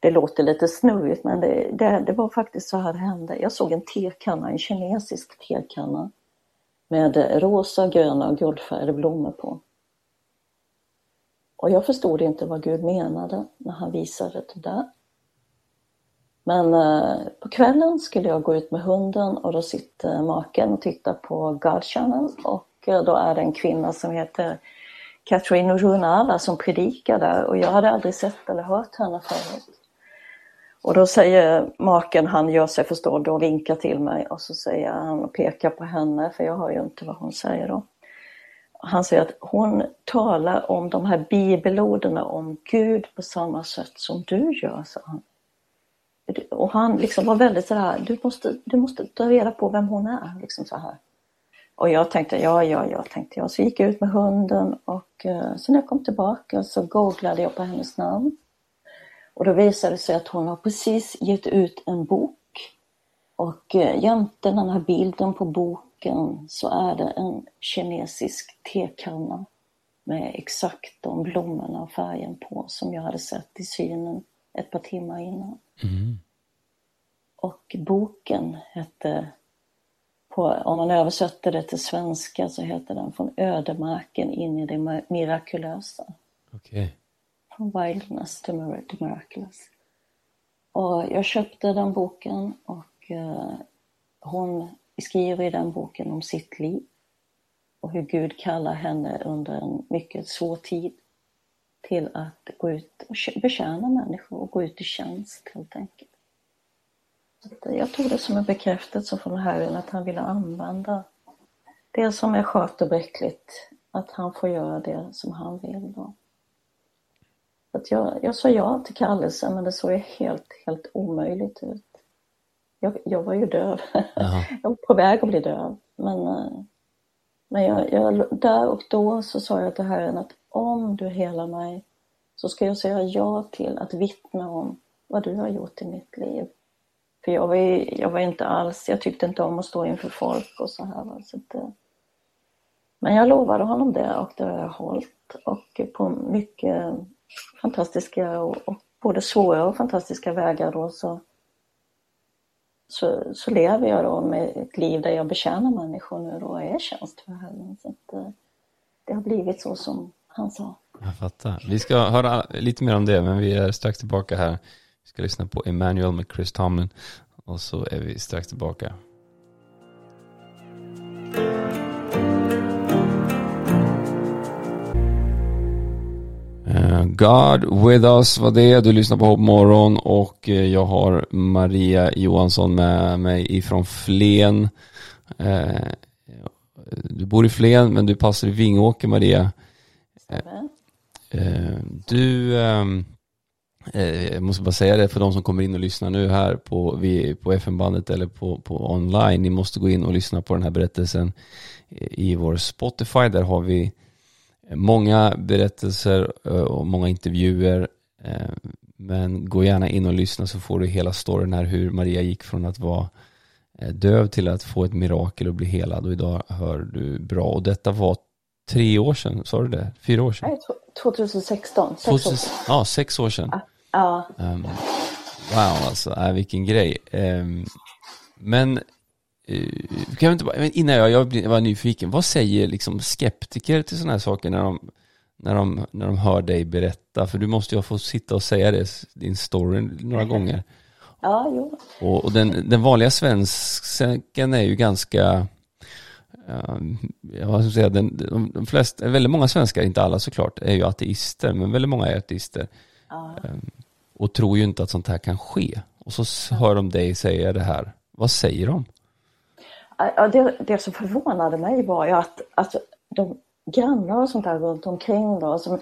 det låter lite snurrigt men det, det, det, var faktiskt så här det hände. Jag såg en tekanna, en kinesisk tekanna med rosa, gröna och guldfärgade blommor på. Och jag förstod inte vad Gud menade när han visade det där. Men eh, på kvällen skulle jag gå ut med hunden och då sitter maken och tittar på God Channel och eh, då är det en kvinna som heter Catherine Runala som predikar där och jag hade aldrig sett eller hört henne förut. Och då säger maken, han gör sig förstådd och vinkar till mig och så säger han och pekar på henne, för jag hör ju inte vad hon säger då. Han säger att hon talar om de här bibelorden om Gud på samma sätt som du gör, sa han. Och han liksom var väldigt sådär, du måste, du måste ta reda på vem hon är. Liksom så här. Och jag tänkte, ja, ja, ja, tänkte jag. Så gick jag ut med hunden och eh, sen när jag kom tillbaka så googlade jag på hennes namn. Och då visade det sig att hon har precis gett ut en bok. Och eh, jämte den här bilden på boken så är det en kinesisk tekanna med exakt de blommorna och färgen på som jag hade sett i synen ett par timmar innan. Mm. Och boken hette, på, om man översätter det till svenska så heter den Från ödemarken in i det mirakulösa. Okay. From wildness to miraculous. Och jag köpte den boken och uh, hon skriver i den boken om sitt liv och hur Gud kallar henne under en mycket svår tid till att gå ut och betjäna människor och gå ut i tjänst helt enkelt. Så jag tog det som en bekräftelse från Herren att han ville använda det som är skört och bräckligt att han får göra det som han vill då. Att jag, jag sa ja till kallelsen men det såg helt, helt omöjligt ut. Jag, jag var ju döv. jag var på väg att bli döv. Men, eh, men jag, jag, där och då så sa jag till Herren att om du helar mig så ska jag säga ja till att vittna om vad du har gjort i mitt liv. För jag var, jag var inte alls, jag tyckte inte om att stå inför folk och så här. Så det, eh, men jag lovade honom det och det har jag hållit och på mycket fantastiska och, och både svåra och fantastiska vägar då så, så, så lever jag då med ett liv där jag betjänar människor nu då och är tjänst för Herren. Så att, eh, det har blivit så som han sa. Jag fattar. Vi ska höra lite mer om det, men vi är strax tillbaka här. Vi ska lyssna på Emmanuel med Chris Tomlin och så är vi strax tillbaka. Eh, God with us var det. Du lyssnar på Hopp Morgon och eh, jag har Maria Johansson med mig ifrån Flen. Eh, du bor i Flen men du passar i Vingåker Maria. Eh, du, ehm, eh, jag måste bara säga det för de som kommer in och lyssnar nu här på, på FN-bandet eller på, på online. Ni måste gå in och lyssna på den här berättelsen i vår Spotify. Där har vi Många berättelser eh, och många intervjuer. Men gå gärna in och lyssna så får du hela storyn här hur Maria gick från att vara döv till att få ett mirakel och bli helad och idag hör du bra. Och detta var tre år sedan, sa du det? Fyra år sedan? Nej, 2016. Sex 2000, år sedan. Ja, sex år sedan. Ja. Um, wow, alltså, äh, vilken grej. Um, men Eh, kan jag inte bara, innan jag, jag var nyfiken, vad säger liksom skeptiker till sådana här saker när de, när, de, när de hör dig berätta? För du måste ju ha fått sitta och säga det, din story några gånger. Ja, jo. Och, och den, den vanliga svensken är ju ganska, jag ska säga, den, de, de flesta, väldigt många svenskar, inte alla såklart, är ju ateister, men väldigt många är ateister. Ja. Ehm, och tror ju inte att sånt här kan ske. Och så hör de dig säga det här. Vad säger de? Ja, det, det som förvånade mig var ju att alltså, de grannar och sånt där runt omkring då, som,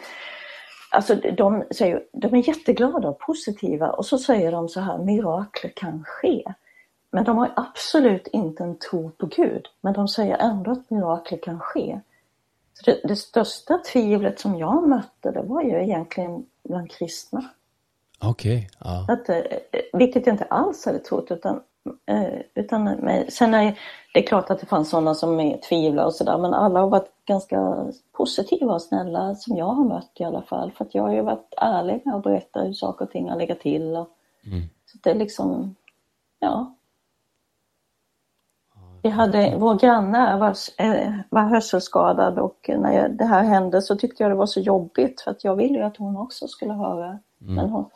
alltså de, säger, de är jätteglada och positiva och så säger de så här, mirakler kan ske. Men de har absolut inte en tro på Gud, men de säger ändå att mirakler kan ske. Så det, det största tvivlet som jag mötte, det var ju egentligen bland kristna. Okej. Okay, ja. Eh, vilket jag inte alls hade trott, utan Eh, utan sen är det klart att det fanns sådana som tvivlar och sådär men alla har varit ganska positiva och snälla som jag har mött i alla fall. För att jag har ju varit ärlig med att berätta hur saker och ting har legat till. Och, mm. Så det är liksom, ja. Vi hade, vår granne var, eh, var hörselskadad och när det här hände så tyckte jag det var så jobbigt för att jag ville ju att hon också skulle höra. Mm. Men hon,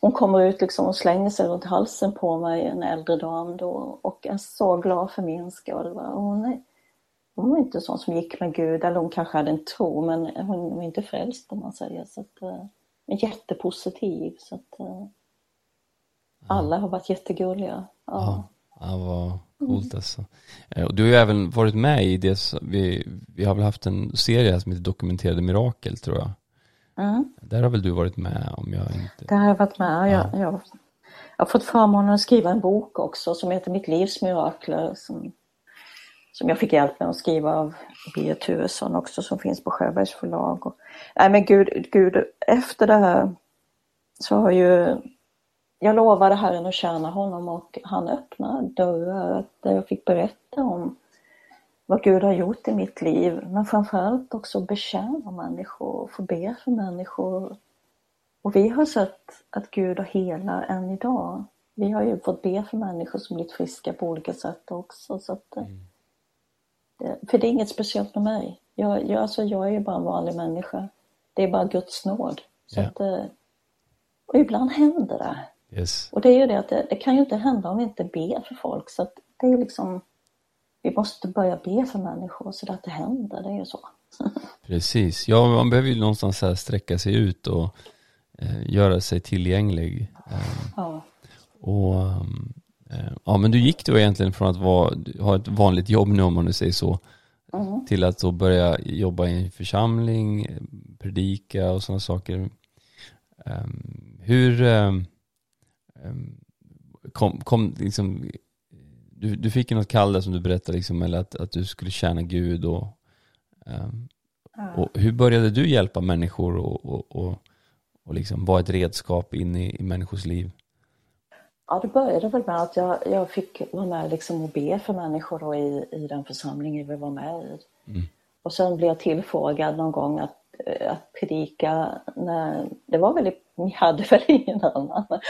hon kommer ut liksom och slänger sig runt halsen på mig, en äldre dam då, och är så glad för min skull. Hon, är, hon var inte sån som gick med Gud, eller hon kanske hade en tro, men hon var inte frälst om man säger. Så att, uh, jättepositiv. Så att, uh, alla har varit jättegulliga. Ja, ja vad coolt alltså. Eh, och du har ju även varit med i det, vi, vi har väl haft en serie som heter Dokumenterade mirakel tror jag. Mm. Där har väl du varit med om jag inte... Där har jag varit med. Jag, ja. jag, jag har fått förmånen att skriva en bok också som heter Mitt livs mirakler som, som jag fick hjälp med att skriva av Bia Turesson också som finns på Sjöbergs förlag. Och, nej men gud, gud, efter det här så har ju jag lovade Herren att tjäna honom och han öppnade dörrar där jag fick berätta om vad Gud har gjort i mitt liv, men framförallt också betjäna människor och få be för människor. Och vi har sett att Gud har helat än idag. Vi har ju fått be för människor som blivit friska på olika sätt också. Så att, mm. det, för det är inget speciellt med mig. Jag, jag, alltså, jag är ju bara en vanlig människa. Det är bara Guds nåd. Så yeah. att, eh, och ibland händer det. Yes. Och det är ju det att det, det, kan ju inte hända om vi inte ber för folk. Så att det är liksom vi måste börja be för människor så att det händer, det är ju så. Precis, ja man behöver ju någonstans här sträcka sig ut och eh, göra sig tillgänglig. Eh, ja. Och eh, ja men du gick då egentligen från att vara, ha ett vanligt jobb nu om man nu säger så, mm. till att då börja jobba i en församling, predika och sådana saker. Um, hur um, kom, kom liksom, du, du fick ju något kall där som du berättade, liksom, eller att, att du skulle tjäna Gud och, um, ja. och hur började du hjälpa människor och, och, och, och liksom vara ett redskap in i, i människors liv? Ja, det började väl med att jag, jag fick vara med liksom och be för människor i, i den församlingen vi var med i. Mm. Och sen blev jag tillfrågad någon gång att, att predika när, det var väl, ni hade väl ingen annan.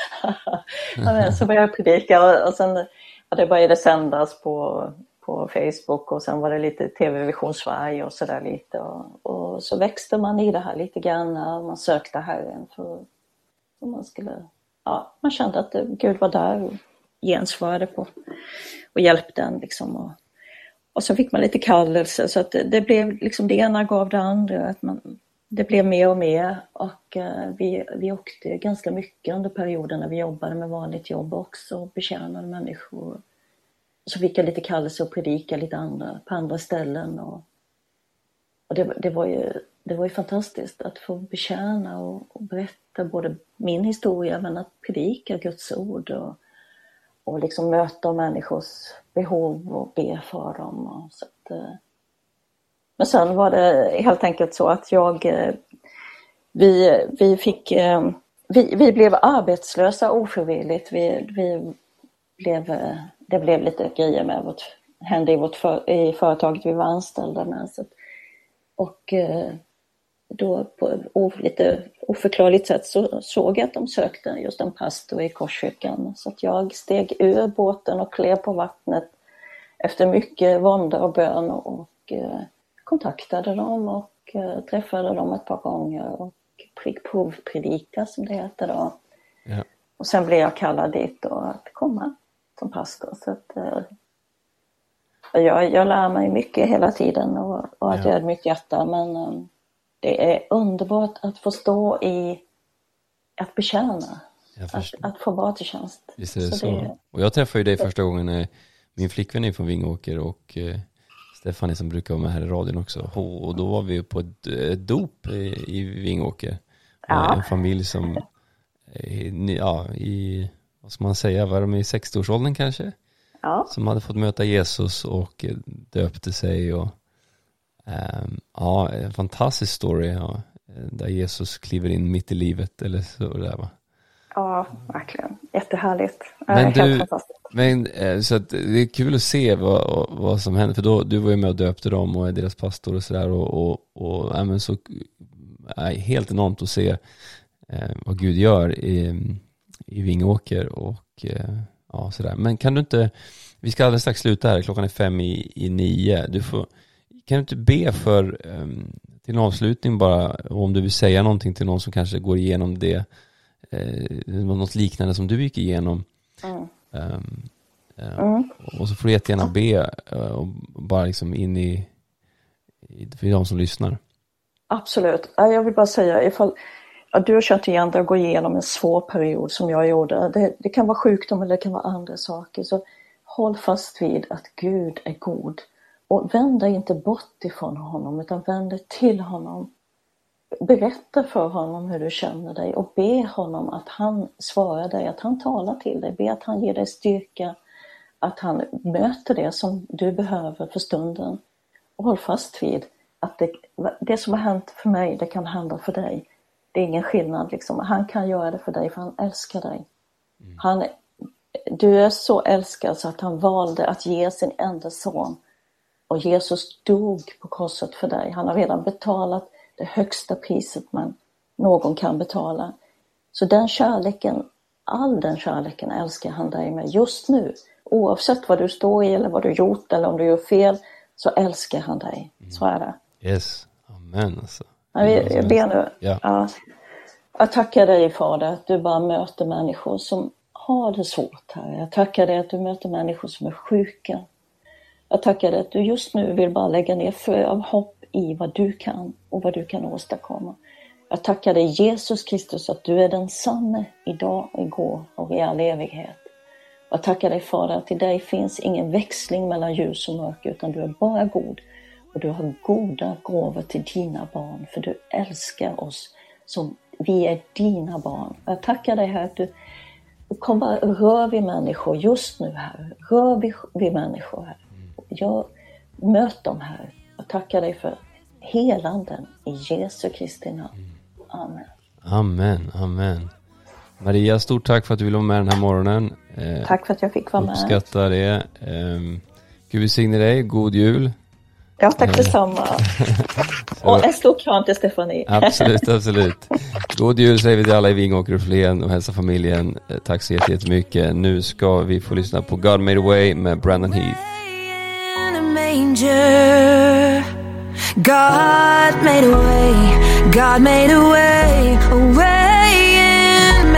Mm. så började jag predika och, och sen ja, det började sändas på, på Facebook och sen var det lite TV Vision Sverige och sådär lite. Och, och, så växte man i det här lite grann, man sökte Herren för, för man skulle ja, man kände att Gud var där och gensvarade på och hjälpte en. Liksom och, och så fick man lite kallelse så att det, det, blev liksom det ena gav det andra. Att man, det blev mer och mer och eh, vi, vi åkte ganska mycket under perioden när vi jobbade med vanligt jobb också och betjänade människor. Så fick jag lite kallelse att predika lite andra, på andra ställen. Och, och det, det, var ju, det var ju fantastiskt att få betjäna och, och berätta både min historia men att predika Guds ord och, och liksom möta människors behov och be för dem. Och så att, eh men sen var det helt enkelt så att jag, eh, vi, vi fick, eh, vi, vi blev arbetslösa ofrivilligt. Vi, vi blev, eh, det blev lite grejer med vårt, hände i, vårt för, i företaget vi var anställda med. Så, och då på lite oförklarligt sätt så såg jag att de sökte just en pastor i Korskyrkan. Så att jag steg ur båten och klev på vattnet efter mycket vånda och bön och eh, kontaktade dem och eh, träffade dem ett par gånger och fick provpredika som det heter då. Ja. Och sen blev jag kallad dit då att komma som pastor. Så att, eh, jag, jag lär mig mycket hela tiden och, och att ja. jag är mitt hjärta men um, det är underbart att få stå i att betjäna. Att, att, få vara till tjänst. Visst är det så. så. Det... Och jag träffade ju dig första gången när min flickvän är från Vingåker och eh, Stefanie som brukar vara med här i radion också. Och då var vi på ett, dop i, i Vingåker. Ja. En familj som, ja, i, vad ska man säga, var de i 60-årsåldern kanske? Ja. Som hade fått möta Jesus och döpte sig och Um, ja, en fantastisk story ja, där Jesus kliver in mitt i livet eller så där va? Ja, verkligen. Jättehärligt. Men du, men, eh, så det är kul att se vad, vad som händer, för då, du var ju med och döpte dem och är deras pastor och sådär och, och, och ja, men så, ja, helt enormt att se eh, vad Gud gör i, i Vingåker och eh, ja, sådär. Men kan du inte, vi ska alldeles strax sluta här, klockan är fem i, i nio. Du får kan du inte be för, um, till en avslutning bara, om du vill säga någonting till någon som kanske går igenom det, eh, något liknande som du gick igenom. Mm. Um, uh, mm. Och så får du jättegärna be uh, och bara liksom in i, för de som lyssnar. Absolut. Jag vill bara säga ifall ja, du har känt igen dig och gå igenom en svår period som jag gjorde. Det, det kan vara sjukdom eller det kan vara andra saker. Så håll fast vid att Gud är god. Och vänd dig inte bort ifrån honom utan vänd dig till honom. Berätta för honom hur du känner dig och be honom att han svarar dig, att han talar till dig. Be att han ger dig styrka, att han möter det som du behöver för stunden. Och håll fast vid att det, det som har hänt för mig, det kan hända för dig. Det är ingen skillnad liksom. Han kan göra det för dig för han älskar dig. Mm. Han, du är så älskad så att han valde att ge sin enda son och Jesus dog på korset för dig. Han har redan betalat det högsta priset man någon kan betala. Så den kärleken, all den kärleken älskar han dig med just nu. Oavsett vad du står i eller vad du gjort eller om du gör fel så älskar han dig. Så är det. Yes, amen alltså. Jag ber nu. Ja. Ja. Jag tackar dig Fader att du bara möter människor som har det svårt här. Jag tackar dig att du möter människor som är sjuka, jag tackar dig att du just nu vill bara lägga ner frö av hopp i vad du kan och vad du kan åstadkomma. Jag tackar dig Jesus Kristus att du är densamme idag, igår och i all evighet. Jag tackar dig Fader att i dig finns ingen växling mellan ljus och mörker utan du är bara god. och du har goda gåvor till dina barn för du älskar oss som vi är dina barn. Jag tackar dig här att du kommer rör vid människor just nu här. Rör vid, vid människor här. Jag möt dem här. Jag tackar dig för helanden i Jesu Kristi namn. Amen. Amen, amen. Maria, stort tack för att du ville vara med den här morgonen. Eh, tack för att jag fick vara med. Uppskattar det. Eh, Gud välsigne dig, god jul. Ja, tack detsamma. och en stor kram till Stefanie. absolut, absolut. God jul säger vi till alla i Vingåker och Flen och hälsa familjen. Eh, tack så jättemycket. Nu ska vi få lyssna på God Made A Way med Brandon Heath. God made a way, God made a way, a way